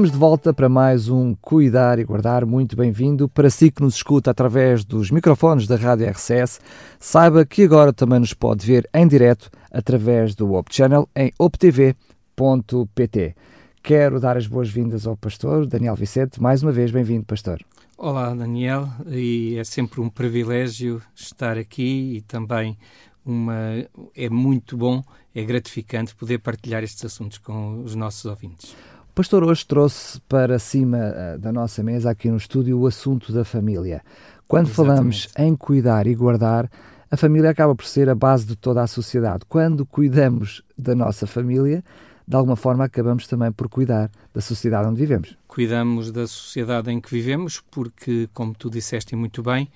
Estamos de volta para mais um Cuidar e Guardar. Muito bem-vindo. Para si que nos escuta através dos microfones da Rádio RCS, saiba que agora também nos pode ver em direto através do Op Channel em optv.pt. Quero dar as boas-vindas ao pastor Daniel Vicente. Mais uma vez, bem-vindo, pastor. Olá, Daniel, e é sempre um privilégio estar aqui e também uma é muito bom, é gratificante poder partilhar estes assuntos com os nossos ouvintes. O pastor hoje trouxe para cima uh, da nossa mesa, aqui no estúdio, o assunto da família. Quando Exatamente. falamos em cuidar e guardar, a família acaba por ser a base de toda a sociedade. Quando cuidamos da nossa família, de alguma forma acabamos também por cuidar da sociedade onde vivemos. Cuidamos da sociedade em que vivemos porque, como tu disseste muito bem,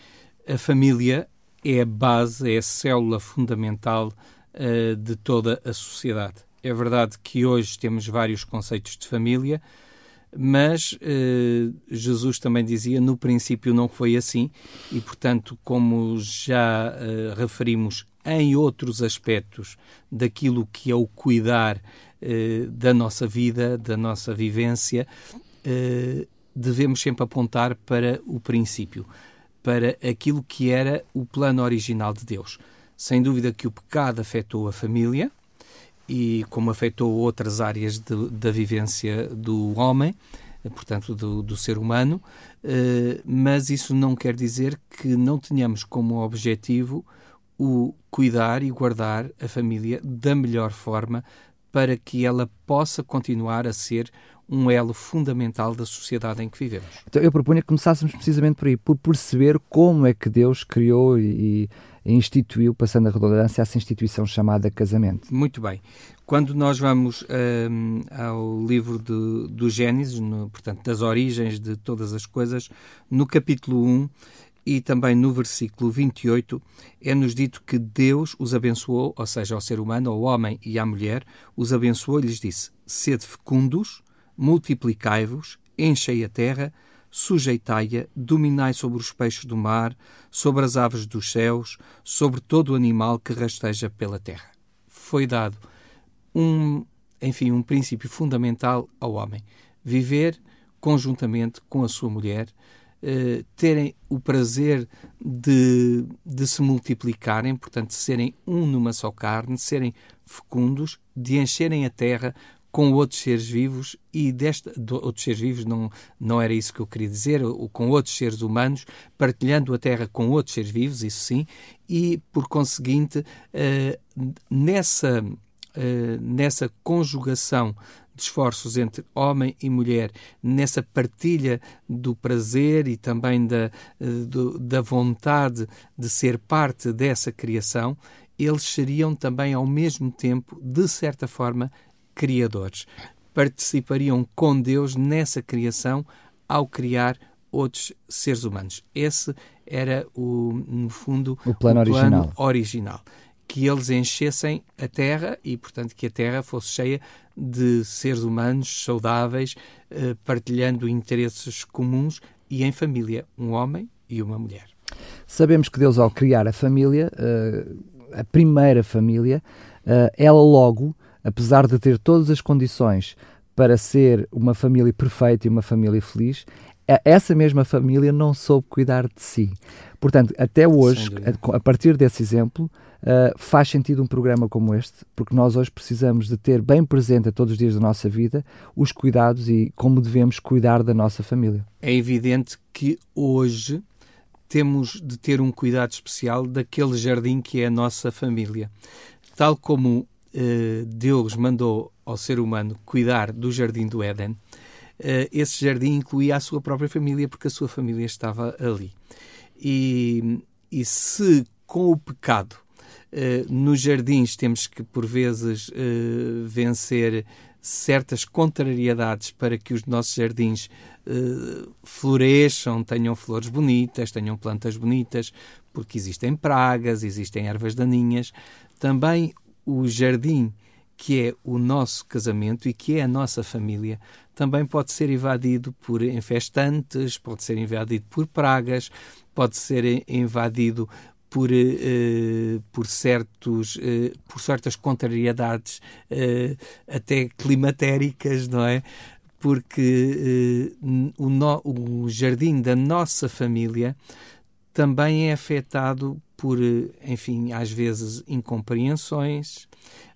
a família é a base, é a célula fundamental uh, de toda a sociedade. É verdade que hoje temos vários conceitos de família, mas eh, Jesus também dizia no princípio não foi assim e portanto como já eh, referimos em outros aspectos daquilo que é o cuidar eh, da nossa vida da nossa vivência eh, devemos sempre apontar para o princípio para aquilo que era o plano original de Deus. Sem dúvida que o pecado afetou a família e como afetou outras áreas de, da vivência do homem, portanto, do, do ser humano, eh, mas isso não quer dizer que não tenhamos como objetivo o cuidar e guardar a família da melhor forma para que ela possa continuar a ser um elo fundamental da sociedade em que vivemos. Então eu propunha que começássemos precisamente por aí, por perceber como é que Deus criou e, instituiu, passando a redundância, essa instituição chamada casamento. Muito bem. Quando nós vamos um, ao livro de, do Gênesis, no, portanto, das origens de todas as coisas, no capítulo 1 e também no versículo 28, é-nos dito que Deus os abençoou, ou seja, ao ser humano, ao homem e à mulher, os abençoou e lhes disse: Sede fecundos, multiplicai-vos, enchei a terra, sujeitai-a, dominai sobre os peixes do mar, sobre as aves dos céus, sobre todo o animal que rasteja pela terra. Foi dado um, enfim, um princípio fundamental ao homem: viver conjuntamente com a sua mulher, eh, terem o prazer de, de se multiplicarem, portanto, serem um numa só carne, serem fecundos, de encherem a terra com outros seres vivos e desta outros seres vivos não não era isso que eu queria dizer com outros seres humanos partilhando a Terra com outros seres vivos isso sim e por conseguinte uh, nessa uh, nessa conjugação de esforços entre homem e mulher, nessa partilha do prazer e também da, do, da vontade de ser parte dessa criação, eles seriam também ao mesmo tempo, de certa forma, criadores. Participariam com Deus nessa criação ao criar outros seres humanos. Esse era, o, no fundo, o plano, o plano original. original. Que eles enchessem a Terra e, portanto, que a Terra fosse cheia de seres humanos saudáveis, eh, partilhando interesses comuns e em família, um homem e uma mulher. Sabemos que Deus, ao criar a família, eh, a primeira família, eh, ela logo apesar de ter todas as condições para ser uma família perfeita e uma família feliz, essa mesma família não soube cuidar de si. Portanto, até hoje, a, a, partir desse exemplo, uh, faz sentido um programa como este, porque nós hoje precisamos de ter bem presente a todos os dias da nossa vida os cuidados e como devemos cuidar da nossa família. É evidente que hoje temos de ter um cuidado especial daquele jardim que é a nossa família. Tal como Deus mandou ao ser humano cuidar do jardim do Éden, eh, esse jardim incluía a sua própria família, porque a sua família estava ali. E, e se com o pecado uh, nos jardins temos que, por vezes, vencer certas contrariedades para que os nossos jardins floresçam, tenham flores bonitas, tenham plantas bonitas, porque existem pragas, existem ervas daninhas. Também o jardim que é o nosso casamento e que é a nossa família, também pode ser invadido por infestantes, pode ser invadido por pragas, pode ser invadido por, uh, por, certos, uh, por certas contrariedades uh, até climatéricas, não é? porque uh, o, no, o jardim da nossa família também é afetado por, enfim, às vezes incompreensões,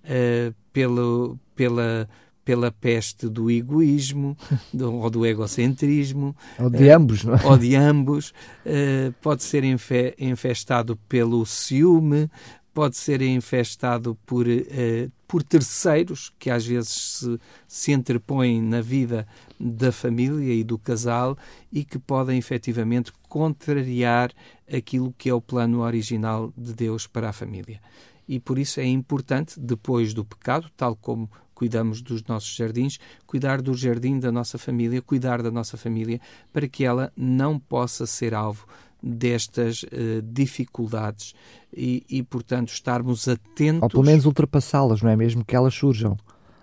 uh, pelo, pela pela peste do egoísmo do, ou do egocentrismo. Ou de uh, ambos, não é? Ou de ambos. Uh, pode ser infe infestado pelo ciúme, pode ser infestado por, uh, por terceiros que às vezes se, se interpõem na vida da família e do casal e que podem efetivamente contrariar aquilo que é o plano original de Deus para a família. E por isso é importante, depois do pecado, tal como cuidamos dos nossos jardins, cuidar do jardim da nossa família, cuidar da nossa família, para que ela não possa ser alvo destas uh, dificuldades e, e, portanto, estarmos atentos. Ou pelo menos ultrapassá-las, não é mesmo que elas surjam.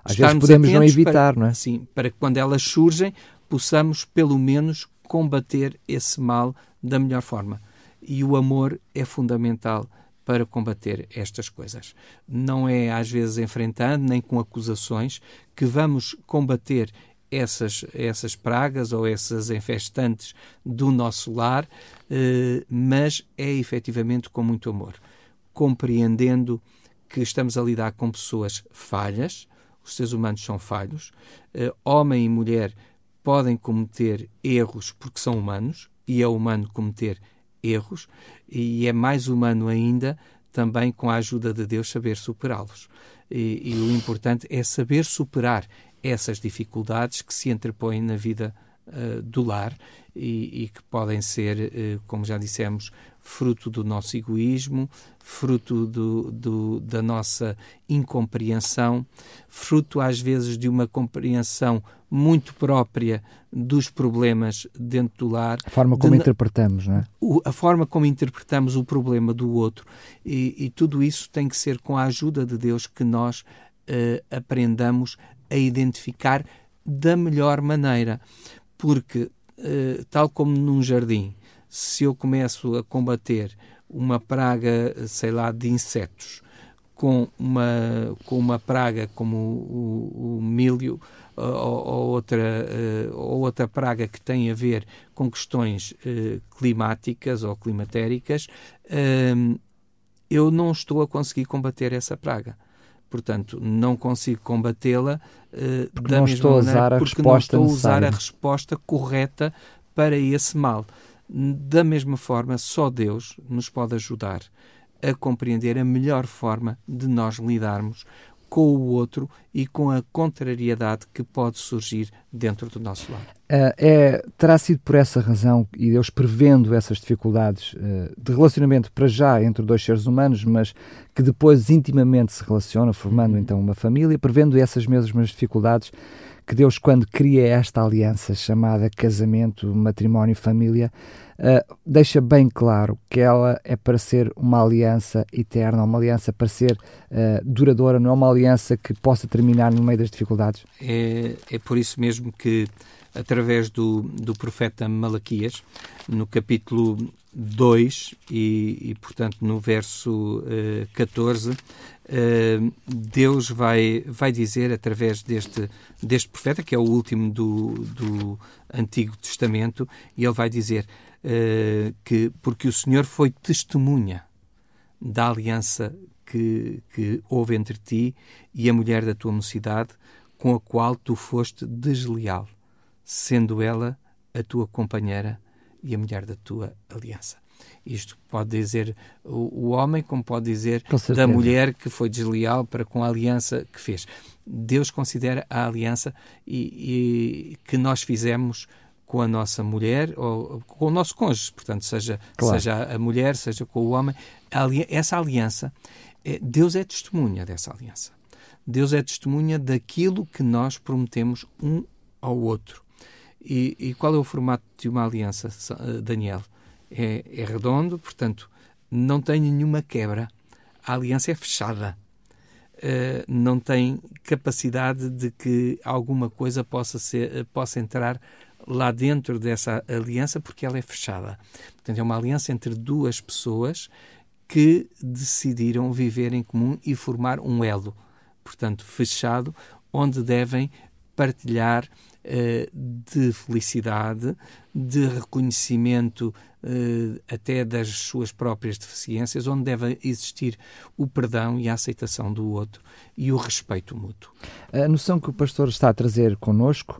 Às vezes podemos não evitar, para, não é? Sim, para que quando elas surgem, possamos pelo menos combater esse mal da melhor forma. E o amor é fundamental para combater estas coisas. Não é às vezes enfrentando nem com acusações que vamos combater essas, essas pragas ou essas infestantes do nosso lar, eh, mas é efetivamente com muito amor, compreendendo que estamos a lidar com pessoas falhas, os seres humanos são falhos, eh, homem e mulher podem cometer erros porque são humanos, e é humano cometer erros e é mais humano ainda também com a ajuda de Deus saber superá-los. E, e, o importante é saber superar essas dificuldades que se interpõem na vida uh, do lar e, e, que podem ser, uh, como já dissemos, fruto do nosso egoísmo, fruto do, do, da nossa incompreensão, fruto às vezes de uma compreensão muito própria dos problemas dentro do lar. A forma como de, interpretamos, não é? A forma como interpretamos o problema do outro. E, e, tudo isso tem que ser com a ajuda de Deus que nós uh, aprendamos a identificar da melhor maneira. Porque, uh, tal como num jardim, se eu começo a combater uma praga, sei lá, de insetos com uma, com uma praga como o, o, o milho ou, ou, outra, uh, ou outra praga que tem a ver com questões climáticas ou climatéricas, eu não estou a conseguir combater essa praga. Portanto, não consigo combatê-la uh, da mesma maneira porque não estou a usar a resposta correta para esse mal. Da mesma forma, só Deus nos pode ajudar a compreender a melhor forma de nós lidarmos com o outro e com a contrariedade que pode surgir dentro do nosso lar. Uh, é, terá sido por essa razão, e Deus prevendo essas dificuldades uh, de relacionamento para já entre dois seres humanos, mas que depois intimamente se relacionam, formando uhum. então uma família, prevendo essas mesmas dificuldades, que Deus, quando cria esta aliança chamada casamento, matrimónio, família, uh, deixa bem claro que ela é para ser uma aliança eterna, uma aliança para ser uh, duradoura, não é uma aliança que possa terminar no meio das dificuldades. É, é por isso mesmo que, através do, do profeta Malaquias, no capítulo 2 e, e, portanto, no verso uh, 14, uh, Deus vai, vai dizer, através deste, deste profeta, que é o último do, do Antigo Testamento, e ele vai dizer uh, que, porque o Senhor foi testemunha da aliança que, que houve entre ti e a mulher da tua mocidade, com a qual tu foste desleal, sendo ela a tua companheira e a mulher da tua aliança. Isto pode dizer o, o homem, como pode dizer da mulher que foi desleal para com a aliança que fez. Deus considera a aliança e, e que nós fizemos com a nossa mulher ou com o nosso cônjuge, portanto, seja, claro. seja a mulher, seja com o homem, essa aliança, é, Deus é testemunha dessa aliança. Deus é testemunha daquilo que nós prometemos um ao outro. E, e, qual é o formato de uma aliança, eh, Daniel? É, é, redondo, portanto, não tem nenhuma quebra. A aliança é fechada. Uh, não tem capacidade de que alguma coisa possa, ser, uh, possa entrar lá dentro dessa aliança, porque ela é fechada. Portanto, é uma aliança entre duas pessoas que decidiram viver em comum e formar um elo, portanto, fechado, onde devem partilhar de felicidade, de reconhecimento até das suas próprias deficiências, onde deve existir o perdão e a aceitação do outro e o respeito mútuo. A noção que o pastor está a trazer connosco,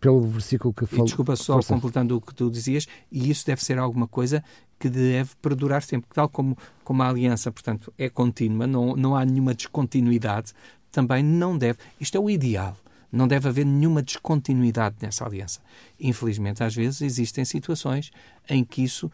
pelo versículo que falou. Desculpa, só Força. completando o que tu dizias, e isso deve ser alguma coisa que deve perdurar sempre, tal como, como a aliança, portanto, é contínua, não, não há nenhuma descontinuidade, também não deve. Isto é o ideal. Não deve haver nenhuma descontinuidade nessa aliança. Infelizmente, às vezes existem situações em que isso, uh,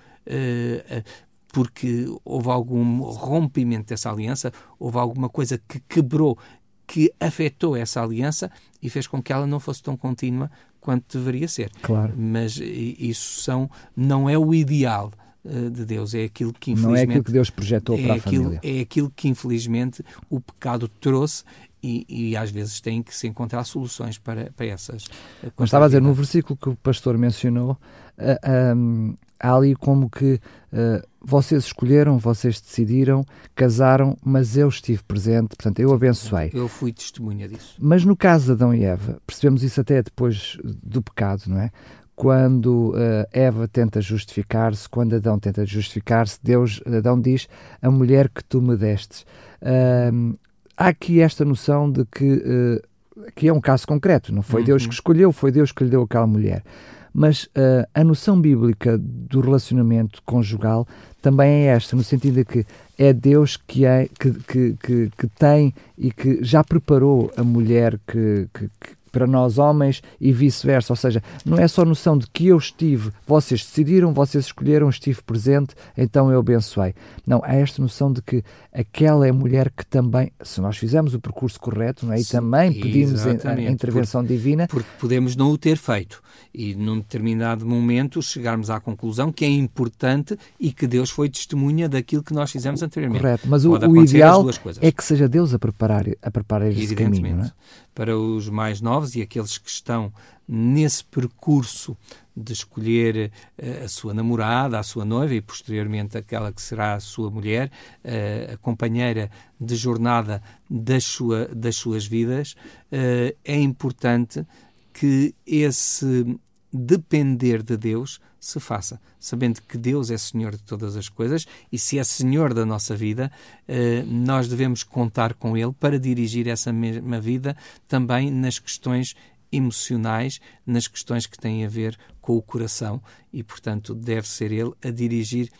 uh, porque houve algum rompimento dessa aliança, houve alguma coisa que quebrou, que afetou essa aliança e fez com que ela não fosse tão contínua quanto deveria ser. Claro. Mas isso são, não é o ideal eh, de Deus, é aquilo que infelizmente... Não é aquilo que Deus projetou é para a aquilo, família. É aquilo que infelizmente o pecado trouxe e, e, às vezes tem que se encontrar soluções para, para essas. Eh, Mas estava a dizer, no versículo que o pastor mencionou, uh, um, há ali como que uh, vocês escolheram, vocês decidiram, casaram, mas eu estive presente, portanto eu abençoei. Eu fui testemunha disso. Mas no caso de Adão e Eva, percebemos isso até depois do pecado, não é? Quando uh, Eva tenta justificar-se, quando Adão tenta justificar-se, Deus, Adão diz, a mulher que tu me destes. Uh, há aqui esta noção de que, uh, que é um caso concreto, não foi uhum. Deus que escolheu, foi Deus que lhe deu aquela mulher. Mas uh, a noção bíblica do relacionamento conjugal também é esta, no sentido de que é Deus que, é, que, que, que, que tem e que já preparou a mulher que, que, para nós homens e vice-versa. Ou seja, não é só noção de que eu estive, vocês decidiram, vocês escolheram, estive presente, então eu abençoei. Não, há esta noção de que aquela é a mulher que também, se nós fizermos o percurso correto, não é? e Sim, também pedimos a, a, intervenção porque, divina. Porque podemos não o ter feito e num determinado momento chegarmos à conclusão que é importante e que Deus foi testemunha daquilo que nós fizemos anteriormente. Correto, mas o, o ideal é que seja Deus a preparar, a preparar esse caminho. Não é? Para os mais novos e aqueles que estão nesse percurso de escolher uh, a sua namorada, a sua noiva e posteriormente aquela que será a sua mulher, uh, a companheira de jornada das, sua, das suas vidas, uh, é importante que esse depender de Deus se faça, sabendo que Deus é Senhor de todas as coisas e se é Senhor da nossa vida, nós devemos contar com Ele para dirigir essa mesma vida também nas questões emocionais nas questões que têm a ver com o coração e, portanto, deve ser ele a dirigir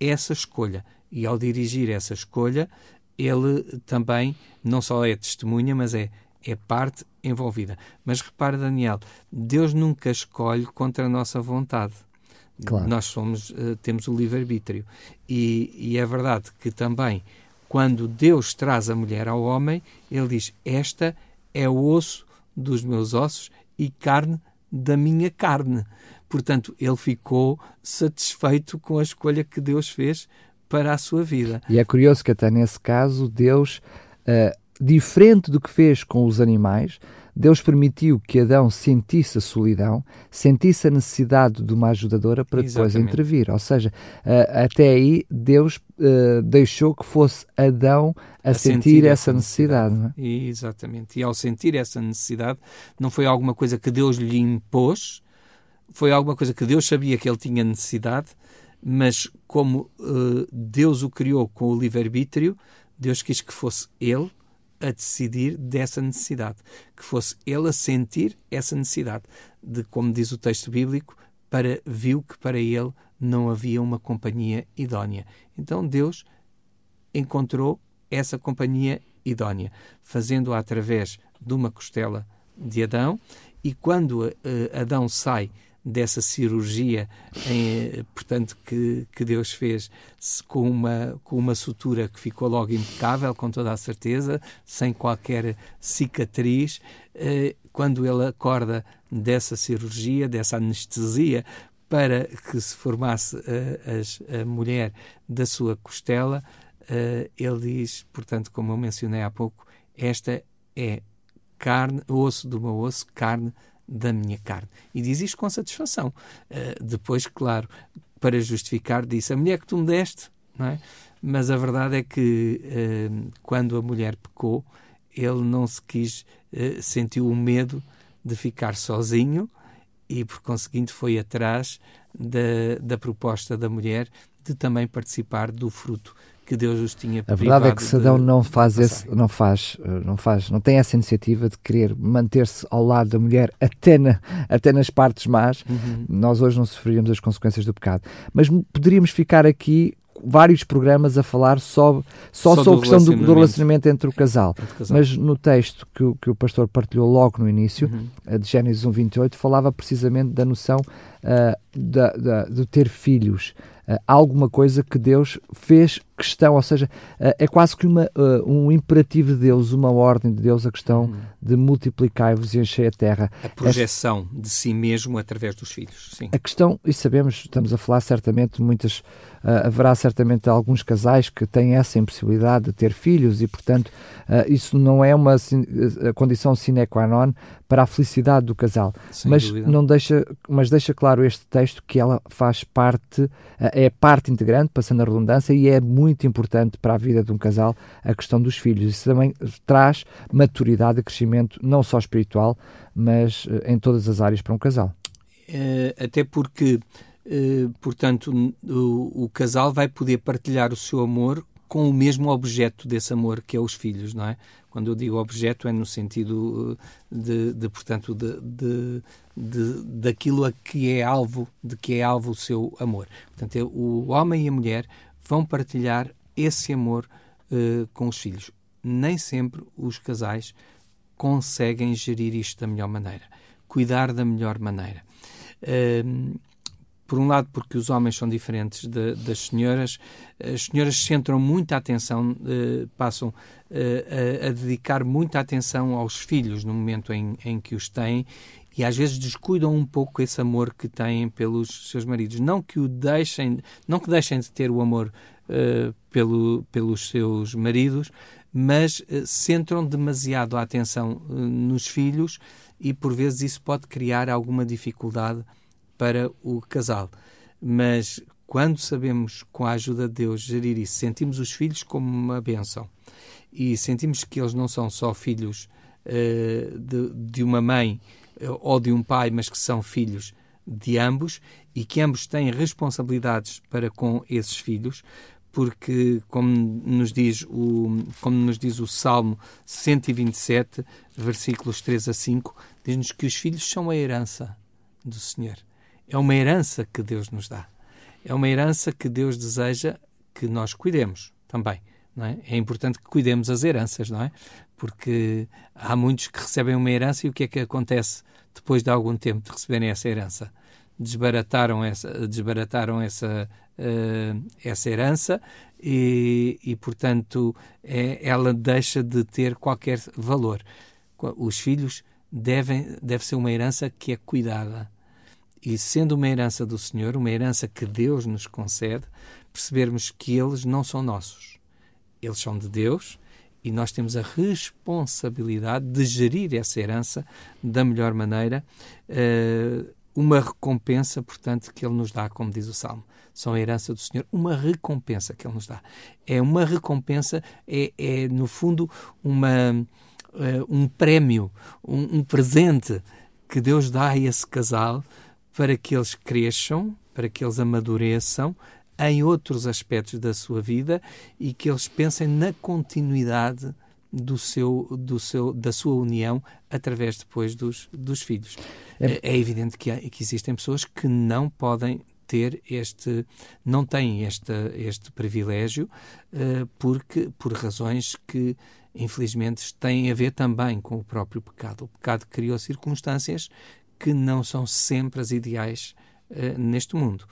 essa escolha. E ao dirigir essa escolha, ele também não só é testemunha, mas é, é parte envolvida. Mas repare, Daniel, Deus nunca escolhe contra a nossa vontade. Claro. Nós somos, uh, temos o livre-arbítrio. E, e é verdade que também, quando Deus traz a mulher ao homem, ele diz: Esta é o osso dos meus ossos e carne da minha carne. Portanto, ele ficou satisfeito com a escolha que Deus fez para a sua vida. E é curioso que até nesse caso Deus, uh, diferente do que fez com os animais, Deus permitiu que Adão sentisse a solidão, sentisse a necessidade de uma ajudadora para Exatamente. depois intervir. Ou seja, uh, até aí Deus uh, deixou que fosse Adão a, a sentir, sentir, essa necessidade. necessidade. É? Exatamente. E ao sentir essa necessidade, não foi alguma coisa que Deus lhe impôs, foi alguma coisa que Deus sabia que ele tinha necessidade, mas como uh, Deus o criou com o livre-arbítrio, Deus quis que fosse ele a decidir dessa necessidade, que fosse ele a sentir essa necessidade, de como diz o texto bíblico, para viu que para ele não havia uma companhia idónea. Então Deus encontrou essa companhia idónea, fazendo-a através de uma costela de Adão, e quando uh, Adão sai dessa cirurgia, em, portanto, que, que Deus fez com uma, com uma sutura que ficou logo impecável, com toda a certeza, sem qualquer cicatriz. Eh, quando ele acorda dessa cirurgia, dessa anestesia, para que se formasse a, a, a mulher da sua costela, eh, ele diz, portanto, como eu mencionei há pouco, esta é carne, osso do meu osso, carne da minha carne. E diz isto com satisfação. Uh, depois, claro, para justificar, disse: A mulher que tu me deste, não é? Mas a verdade é que uh, quando a mulher pecou, ele não se quis, uh, sentiu o medo de ficar sozinho e, por conseguinte, foi atrás da, da proposta da mulher de também participar do fruto que Deus os tinha A verdade é que Sadão não faz esse, não faz, eh, não faz, não tem essa iniciativa de querer manter-se ao lado da mulher até, na, até nas partes más. Uhum. Nós hoje não sofreríamos as consequências do pecado. Mas poderíamos ficar aqui vários programas a falar só, só, só sobre a questão do, do, relacionamento entre o casal. casal. Mas no texto que, o, que o pastor partilhou logo no início, uhum. de Gênesis 1, 28, falava precisamente da noção uh, da, da, de ter filhos. Uh, alguma coisa que Deus fez questão, ou seja, uh, é quase que uma, uh, um imperativo de Deus, uma ordem de Deus, a questão hum. de multiplicai-vos e encher a terra. A projeção Esta, de si mesmo através dos filhos, sim. A questão, e sabemos, estamos a falar certamente, muitas, haverá certamente alguns casais que têm essa impossibilidade de ter filhos e, portanto, isso não é uma condição sine qua non para a felicidade do casal. Sem mas dúvida. não deixa, mas deixa claro este texto que ela faz parte, é parte integrante, passando a redundância, e é muito importante para a vida de um casal a questão dos filhos. Isso também traz maturidade e crescimento, não só espiritual, mas eh, em todas as áreas para um casal. É, até porque, é, portanto, o, o casal vai poder partilhar o seu amor com o mesmo objeto desse amor, que é os filhos, não é? Quando eu digo objeto é no sentido eh, de, de portanto, de, de, de, daquilo a que é alvo, de que é alvo o seu amor. Portanto, é o homem e a mulher vão partilhar esse amor uh, com os filhos. Nem sempre os casais conseguem gerir isto da melhor maneira, cuidar da melhor maneira. Uh, por um lado, porque os homens são diferentes de, das senhoras, as senhoras centram muita atenção, eh, passam eh, a, a, dedicar muita atenção aos filhos no momento em, em que os têm e às vezes descuidam um pouco esse amor que têm pelos seus maridos. Não que o deixem, não que deixem de ter o amor eh, pelo, pelos seus maridos, mas centram demasiado a atenção nos filhos e por vezes isso pode criar alguma dificuldade para o casal. Mas quando sabemos, com a ajuda de Deus, gerir isso, sentimos os filhos como uma bênção e sentimos que eles não são só filhos uh, de, de, uma mãe uh, ou de um pai, mas que são filhos de ambos e que ambos têm responsabilidades para com esses filhos, porque, como nos diz o, como nos diz o Salmo 127, versículos 3 a 5, diz-nos que os filhos são a herança do Senhor é uma herança que Deus nos dá. É uma herança que Deus deseja que nós cuidemos também. É? é importante que cuidemos as heranças, não é? Porque há muitos que recebem uma herança e o que é que acontece depois de algum tempo de receberem essa herança? Desbarataram essa, desbarataram essa, uh, essa herança e, e portanto, é, ela deixa de ter qualquer valor. Os filhos devem deve ser uma herança que é cuidada, e sendo uma herança do Senhor, uma herança que Deus nos concede, percebermos que eles não são nossos. Eles são de Deus e nós temos a responsabilidade de gerir essa herança da melhor maneira, uh, uma recompensa, portanto, que Ele nos dá, como diz o Salmo. São a herança do Senhor, uma recompensa que Ele nos dá. É uma recompensa, é, é no fundo uma, uh, um prémio, um, um presente que Deus dá a esse casal para que eles cresçam, para que eles amadureçam em outros aspectos da sua vida e que eles pensem na continuidade do seu, do seu, da sua união através depois dos, dos filhos. É, é evidente que, há, que existem pessoas que não podem ter este, não têm este, este privilégio uh, porque, por razões que infelizmente têm a ver também com o próprio pecado. O pecado criou circunstâncias que não são sempre as ideais uh, neste mundo.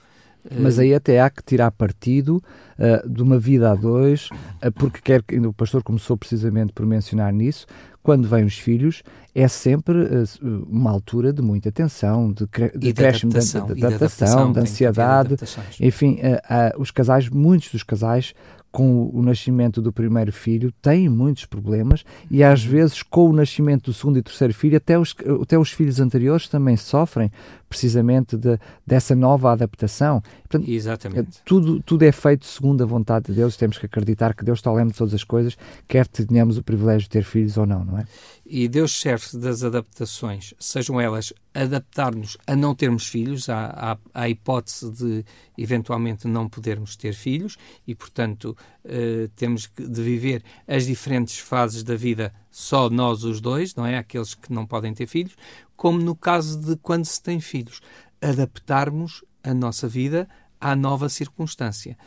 Mas aí até há que tirar partido uh, de uma vida a dois, uh, porque quer que o pastor começou precisamente por mencionar nisso, quando vêm os filhos, é sempre uh, uma altura de muita tensão, de, de, de crescimento, de, de, adaptação, de ansiedade. Enfim, os casais, muitos dos casais com o nascimento do primeiro filho têm muitos problemas e às uhum. vezes com o nascimento do segundo e terceiro filho até os, até os filhos anteriores também sofrem precisamente de, dessa nova adaptação. Portanto, Exatamente. Tudo, tudo é feito segundo a vontade de Deus, temos que acreditar que Deus está lendo todas as coisas, quer tenhamos o privilégio de ter filhos ou não, não é? E Deus serve-se das adaptações, sejam elas adaptar-nos a não termos filhos, à, à, à, hipótese de eventualmente não podermos ter filhos e, portanto, eh, temos de viver as diferentes fases da vida só nós os dois, não é? Aqueles que não podem ter filhos, como no caso de quando se tem filhos, adaptarmos a nossa vida à nova circunstância.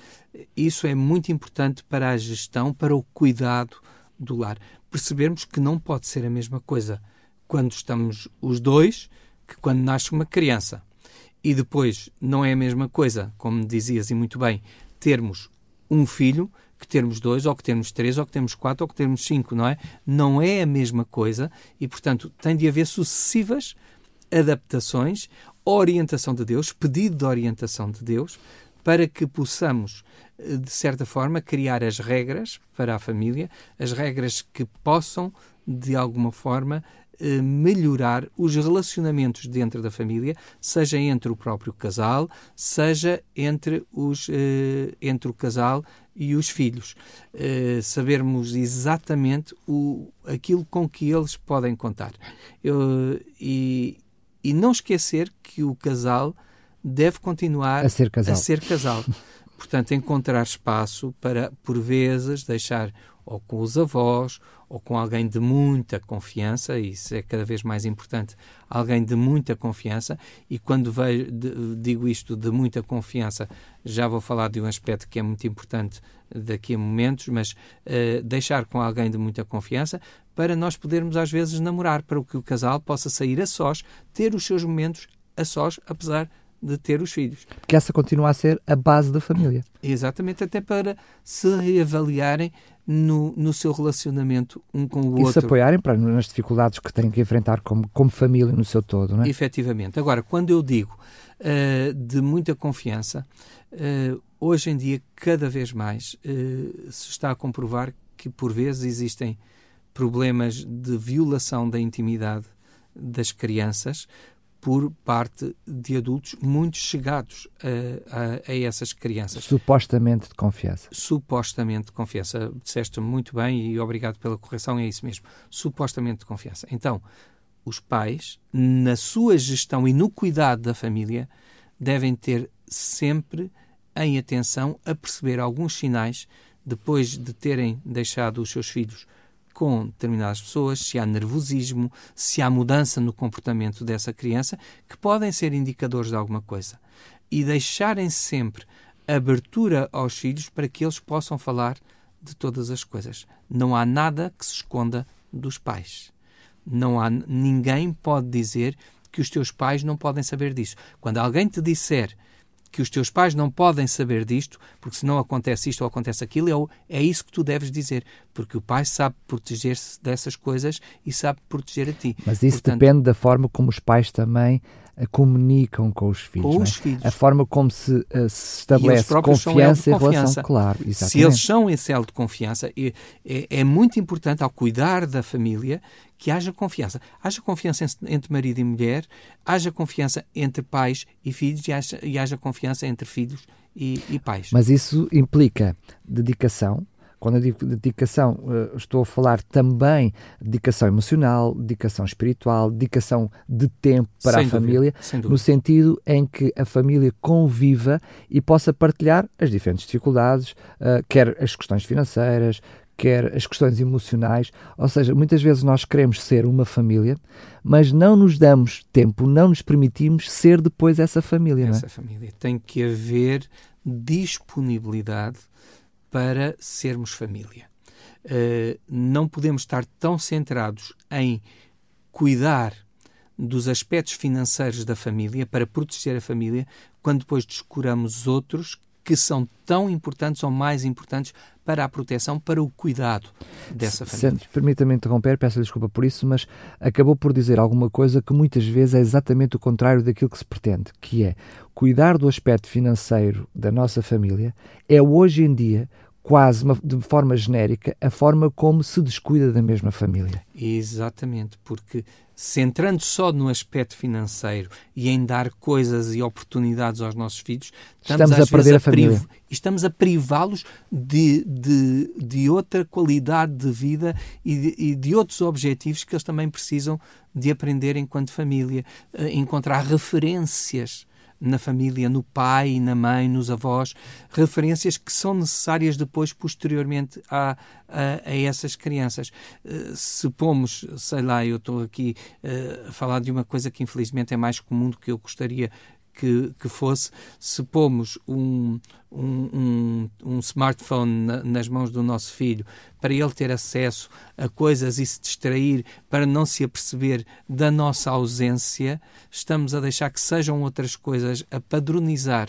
Isso é muito importante para a gestão, para o cuidado do lar. Percebermos que não pode ser a mesma coisa quando estamos os dois que quando nasce uma criança. E depois não é a mesma coisa, como dizias e muito bem, termos um filho que termos dois, ou que termos três, ou que termos quatro, ou que termos cinco, não é? Não é a mesma coisa e, portanto, tem de haver sucessivas adaptações, orientação de Deus, pedido de orientação de Deus, para que possamos, eh, de certa forma, criar as regras para a família, as regras que possam, de alguma forma, melhorar os relacionamentos dentro da família, seja entre o próprio casal, seja entre, os, eh, entre o casal e os filhos. Uh, sabermos exatamente o, aquilo com que eles podem contar. Eu, e, e não esquecer que o casal deve continuar a ser casal. A ser casal. Portanto, encontrar espaço para, por vezes, deixar ou com os avós, ou com alguém de muita confiança, isso é cada vez mais importante, alguém de muita confiança, e quando vejo, de, digo isto de muita confiança, já vou falar de um aspecto que é muito importante daqui a momentos, mas uh, deixar com alguém de muita confiança para nós podermos às vezes namorar, para que o casal possa sair a sós, ter os seus momentos a sós, apesar de ter os filhos. Porque essa continua a ser a base da família. Exatamente, até para se reavaliarem no, no seu relacionamento um com o e outro. E se apoiarem para, nas dificuldades que têm que enfrentar como, como família no seu todo, não é? Efetivamente. Agora, quando eu digo uh, de muita confiança, uh, hoje em dia, cada vez mais, uh, se está a comprovar que, por vezes, existem problemas de violação da intimidade das crianças por parte de adultos muito chegados a, a, a, essas crianças. Supostamente de confiança. Supostamente de confiança. Disseste muito bem e obrigado pela correção, é isso mesmo. Supostamente de confiança. Então, os pais, na sua gestão e no cuidado da família, devem ter sempre em atenção a perceber alguns sinais depois de terem deixado os seus filhos com determinadas pessoas, se há nervosismo, se há mudança no comportamento dessa criança, que podem ser indicadores de alguma coisa. E deixarem sempre abertura aos filhos para que eles possam falar de todas as coisas. Não há nada que se esconda dos pais. Não há ninguém pode dizer que os teus pais não podem saber disso. Quando alguém te disser que os teus pais não podem saber disto, porque se não acontece isto ou acontece aquilo, é, é isso que tu deves dizer, porque o pai sabe proteger-se dessas coisas e sabe proteger a ti. Mas isso Portanto, depende da forma como os pais também comunicam com os filhos. Com é? os filhos. A forma como se, uh, se estabelece confiança em relação, claro, exatamente. Se eles são esse elo de confiança, é, é, é, muito importante ao cuidar da família que haja confiança. Haja confiança entre marido e mulher, haja confiança entre pais e filhos e haja, e haja confiança entre filhos e, e pais. Mas isso implica dedicação, quando eu digo dedicação, eh, estou a falar também de dedicação emocional, dedicação espiritual, dedicação de tempo para sem a família, no sentido em que a família conviva e possa partilhar as diferentes dificuldades, eh, quer as questões financeiras, quer as questões emocionais, ou seja, muitas vezes nós queremos ser uma família, mas não nos damos tempo, não nos permitimos ser depois essa família. Essa é? família. Tem que haver disponibilidade para sermos família. Uh, não podemos estar tão centrados em cuidar dos aspectos financeiros da família para proteger a família, quando depois descuramos outros que são tão importantes ou mais importantes para a proteção, para o cuidado dessa família. Permita-me interromper, peço desculpa por isso, mas acabou por dizer alguma coisa que muitas vezes é exatamente o contrário daquilo que se pretende, que é cuidar do aspecto financeiro da nossa família é hoje em dia quase uma, de forma genérica, a forma como se descuida da mesma família. Exatamente, porque centrando só no aspecto financeiro e em dar coisas e oportunidades aos nossos filhos, estamos, estamos a perder a, a família. Estamos a privá-los de, de, de outra qualidade de vida e de, e de outros objetivos que eles também precisam de aprender enquanto família, eh, encontrar referências na família, no pai, na mãe, nos avós, referências que são necessárias depois, posteriormente, a, a, a essas crianças. Uh, se pomos, sei lá, eu estou aqui uh, a falar de uma coisa que infelizmente é mais comum do que eu gostaria que, que fosse, se pomos um, um, um, um smartphone na, nas mãos do nosso filho para ele ter acesso a coisas e se distrair para não se aperceber da nossa ausência, estamos a deixar que sejam outras coisas a padronizar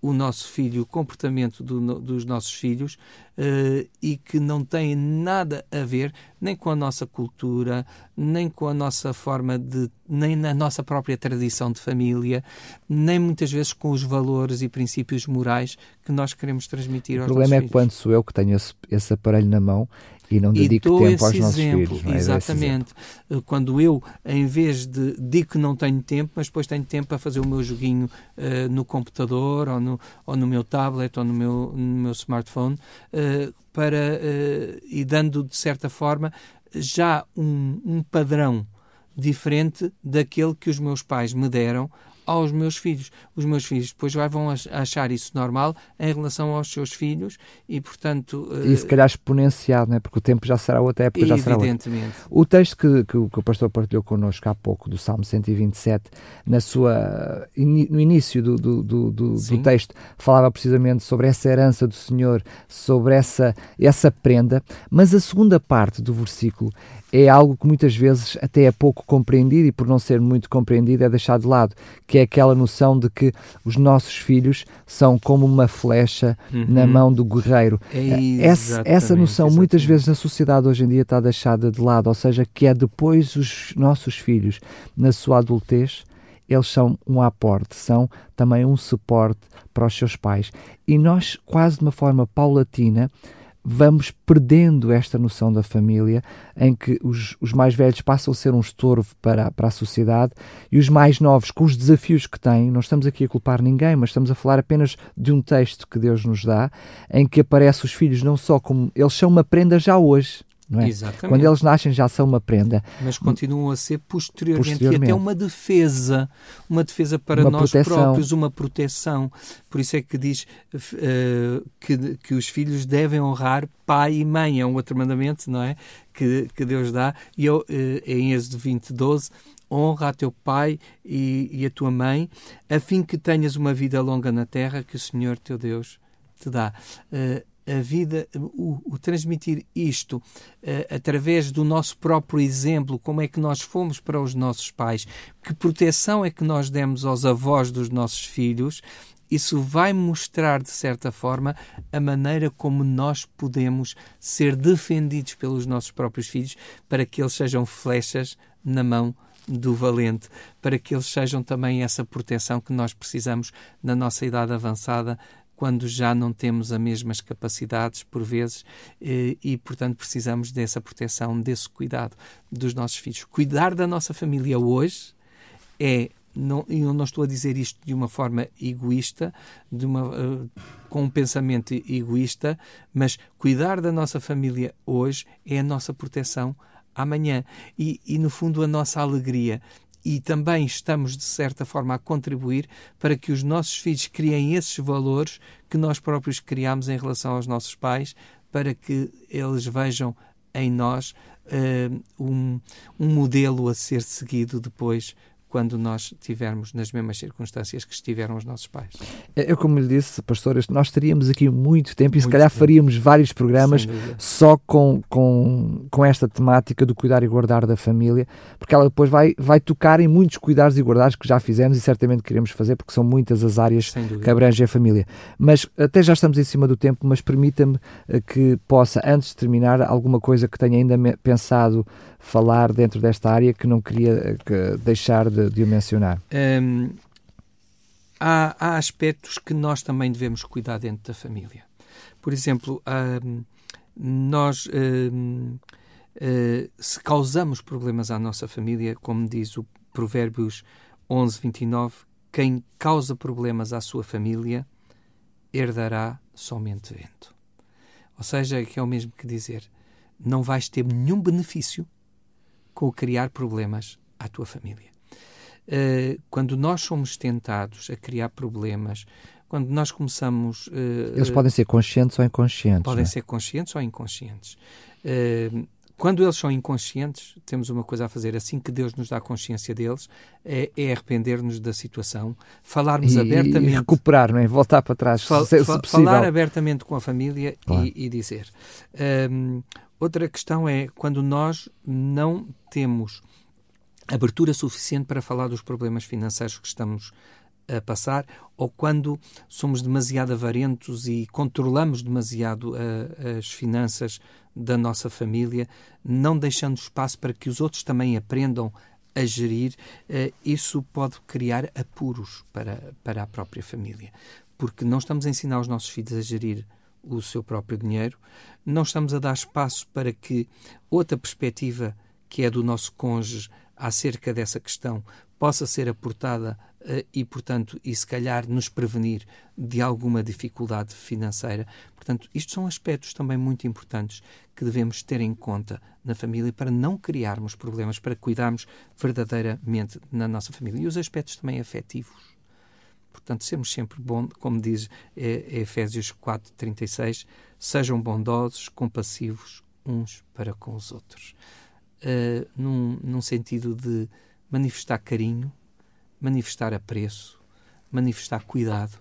o nosso filho, o comportamento do, dos nossos filhos uh, e que não tem nada a ver nem com a nossa cultura, nem com a nossa forma de, nem na nossa própria tradição de família, nem muitas vezes com os valores e princípios morais que nós queremos transmitir aos nossos filhos. O problema é quando sou eu que tenho esse, esse aparelho na mão e não dedico e tempo aos nossos filhos. É? Exatamente. Eh, quando eu, em vez de digo que não tenho tempo, mas depois tenho tempo para fazer o meu joguinho uh, no computador ou no, ou no meu tablet ou no meu, no meu smartphone, uh, para, uh, e dando, de certa forma, já um, um padrão diferente daquele que os meus pais me deram aos meus filhos. Os meus filhos depois vão achar isso normal em relação aos seus filhos e, portanto... E se calhar exponenciado, né? porque o tempo já será outra época, já será outra. O texto que, que, que, o pastor partilhou connosco há pouco, do Salmo 127, na sua, no início do, do, do, do, do texto, falava precisamente sobre essa herança do Senhor, sobre essa, essa prenda, mas a segunda parte do versículo é algo que muitas vezes até é pouco compreendido e por não ser muito compreendido é deixado de lado, que é aquela noção de que os nossos filhos são como uma flecha uhum. na mão do guerreiro. É essa, essa noção exatamente. muitas vezes na sociedade hoje em dia está deixada de lado, ou seja, que é depois os nossos filhos na sua adultez eles são um aporte, são também um suporte para os seus pais. E nós, quase de uma forma paulatina, vamos perdendo esta noção da família, em que os, os mais velhos passam a ser um estorvo para, para a sociedade e os mais novos, com os desafios que têm, não estamos aqui a culpar ninguém, mas estamos a falar apenas de um texto que Deus nos dá, em que aparece os filhos não só como eles são uma prenda já hoje, não é? Exatamente. Quando eles nascem já são uma prenda. Mas continuam a ser posteriormente, posteriormente. e até uma defesa, uma defesa para uma nós proteção. próprios, uma proteção. Por isso é que diz uh, que, que os filhos devem honrar pai e mãe. É um outro mandamento, não é? Que, que Deus dá. E eu, uh, em Êxodo 20, 12, honra a teu pai e, e, a tua mãe, a fim que tenhas uma vida longa na terra que o Senhor teu Deus te dá. Uh, a vida, o, o transmitir isto uh, através do nosso próprio exemplo, como é que nós fomos para os nossos pais, que proteção é que nós demos aos avós dos nossos filhos, isso vai mostrar, de certa forma, a maneira como nós podemos ser defendidos pelos nossos próprios filhos para que eles sejam flechas na mão do valente, para que eles sejam também essa proteção que nós precisamos na nossa idade avançada quando já não temos as mesmas capacidades, por vezes, e, e, portanto, precisamos dessa proteção, desse cuidado dos nossos filhos. Cuidar da nossa família hoje é. Não, eu não estou a dizer isto de uma forma egoísta, de uma, uh, com um pensamento egoísta, mas cuidar da nossa família hoje é a nossa proteção amanhã e, e no fundo, a nossa alegria e também estamos, de certa forma, a contribuir para que os nossos filhos criem esses valores que nós próprios criamos em relação aos nossos pais, para que eles vejam em nós uh, um, um modelo a ser seguido depois quando nós estivermos nas mesmas circunstâncias que estiveram os nossos pais. Eu, como lhe disse, pastor, nós teríamos aqui muito tempo e muito se calhar tempo. faríamos vários programas só com, com, com esta temática do cuidar e guardar da família, porque ela depois vai, vai tocar em muitos cuidados e guardares que já fizemos e certamente queremos fazer, porque são muitas as áreas que abrangem a família. Mas até já estamos em cima do tempo, mas permita-me eh, que possa, antes de terminar, alguma coisa que tenha ainda pensado falar dentro desta área que não queria eh, que, deixar de, de o mencionar? Um, há, há aspectos que nós também devemos cuidar dentro da família. Por exemplo, nós, se causamos problemas à nossa família, como diz o Provérbios 11, 29, quem causa problemas à sua família herdará somente vento. Ou seja, que é o mesmo que dizer, não vais ter nenhum benefício com o criar problemas à tua família. Uh, quando nós somos tentados a criar problemas, quando nós começamos. Uh, eles podem ser conscientes ou inconscientes. Podem é? ser conscientes ou inconscientes. Uh, quando eles são inconscientes, temos uma coisa a fazer. Assim que Deus nos dá consciência deles, é, é arrepender-nos da situação, falarmos e, abertamente. E recuperar, não é? Voltar para trás, fal, se, se Falar abertamente com a família claro. e, e, dizer. Um, outra questão é quando nós não temos abertura suficiente para falar dos problemas financeiros que estamos a passar ou quando somos demasiado avarentos e controlamos demasiado uh, as finanças da nossa família, não deixando espaço para que os outros também aprendam a gerir, uh, isso pode criar apuros para, para a própria família. Porque não estamos a ensinar os nossos filhos a gerir o seu próprio dinheiro, não estamos a dar espaço para que outra perspectiva, que é do nosso cônjuge, acerca dessa questão, possa ser aportada uh, e, portanto, e se calhar nos prevenir de alguma dificuldade financeira. Portanto, isto são aspectos também muito importantes que devemos ter em conta na família para não criarmos problemas, para cuidarmos verdadeiramente na nossa família. E os aspectos também afetivos. Portanto, sermos sempre bons, como diz é, Efésios 4:36, sejam bondosos, compassivos uns para com os outros. Uh, num, num sentido de manifestar carinho, manifestar apreço, manifestar cuidado.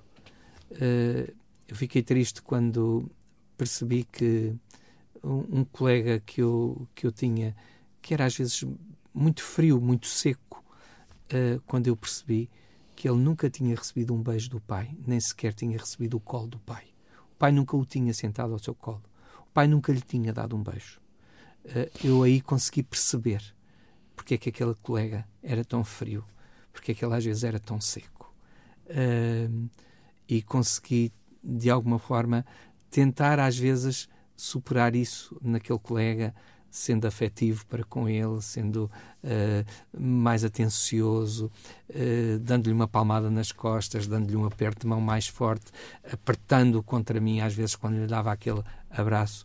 Uh, eu fiquei triste quando percebi que um, um, colega que eu, que eu tinha, que era às vezes muito frio, muito seco, uh, quando eu percebi que ele nunca tinha recebido um beijo do pai, nem sequer tinha recebido o colo do pai. O pai nunca o tinha sentado ao seu colo. O pai nunca lhe tinha dado um beijo. Uh, eu aí consegui perceber porque é que aquele colega era tão frio, porque é que ele às vezes era tão seco. Uh, e consegui, de alguma forma, tentar às vezes superar isso naquele colega, sendo afetivo para com ele, sendo uh, mais atencioso, uh, dando-lhe uma palmada nas costas, dando-lhe um aperto de mão mais forte, apertando contra mim, às vezes, quando lhe dava aquele abraço,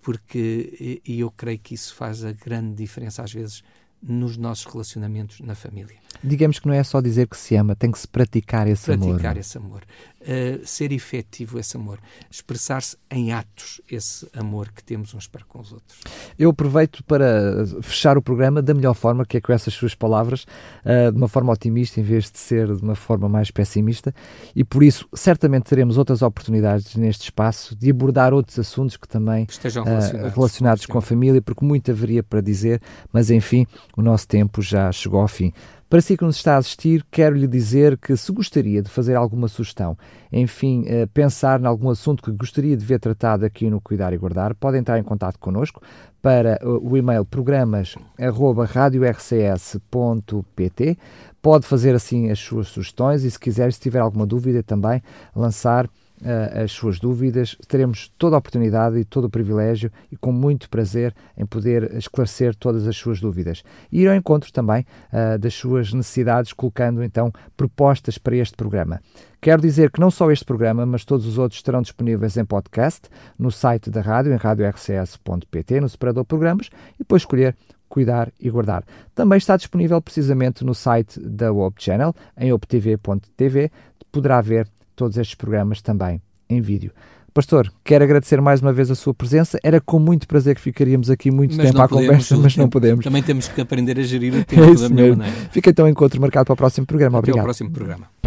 porque e eu creio que isso faz a grande diferença, às vezes, nos nossos relacionamentos na família. Digamos que não é só dizer que se ama, tem que se praticar esse praticar amor. Praticar esse amor. Uh, ser efetivo esse amor. Expressar-se em atos esse amor que temos uns para com os outros. Eu aproveito para fechar o programa da melhor forma, que é com essas suas palavras, uh, de uma forma otimista em vez de ser de uma forma mais pessimista, e por isso certamente teremos outras oportunidades neste espaço de abordar outros assuntos que também estejam relacionados, uh, relacionados com a família, porque muito haveria para dizer, mas enfim, o nosso tempo já chegou ao fim. Para si que nos está a assistir, quero lhe dizer que se gostaria de fazer alguma sugestão, enfim, eh, pensar em algum assunto que gostaria de ver tratado aqui no Cuidar e Guardar, pode entrar em contato connosco para o e-mail programas.radiorcs.pt. Pode fazer assim as suas sugestões e, se quiser, se tiver alguma dúvida, também lançar uh, as suas dúvidas. Teremos toda a oportunidade e todo o privilégio e com muito prazer em poder esclarecer todas as suas dúvidas. E ir ao encontro também uh, das suas necessidades, colocando então propostas para este programa. Quero dizer que não só este programa, mas todos os outros estarão disponíveis em podcast, no site da rádio, em radiorcs.pt, no separador programas, e depois escolher cuidar e guardar. Também está disponível precisamente no site da Web Channel, em optv.tv, poderá ver todos estes programas também em vídeo. Pastor, quero agradecer mais uma vez a sua presença. Era com muito prazer que ficaríamos aqui muito mas tempo à podemos, conversa, mas não podemos. Também temos que aprender a gerir o tempo é da melhor maneira. Fica então encontro marcado para o próximo programa. Até Obrigado. Até o próximo programa.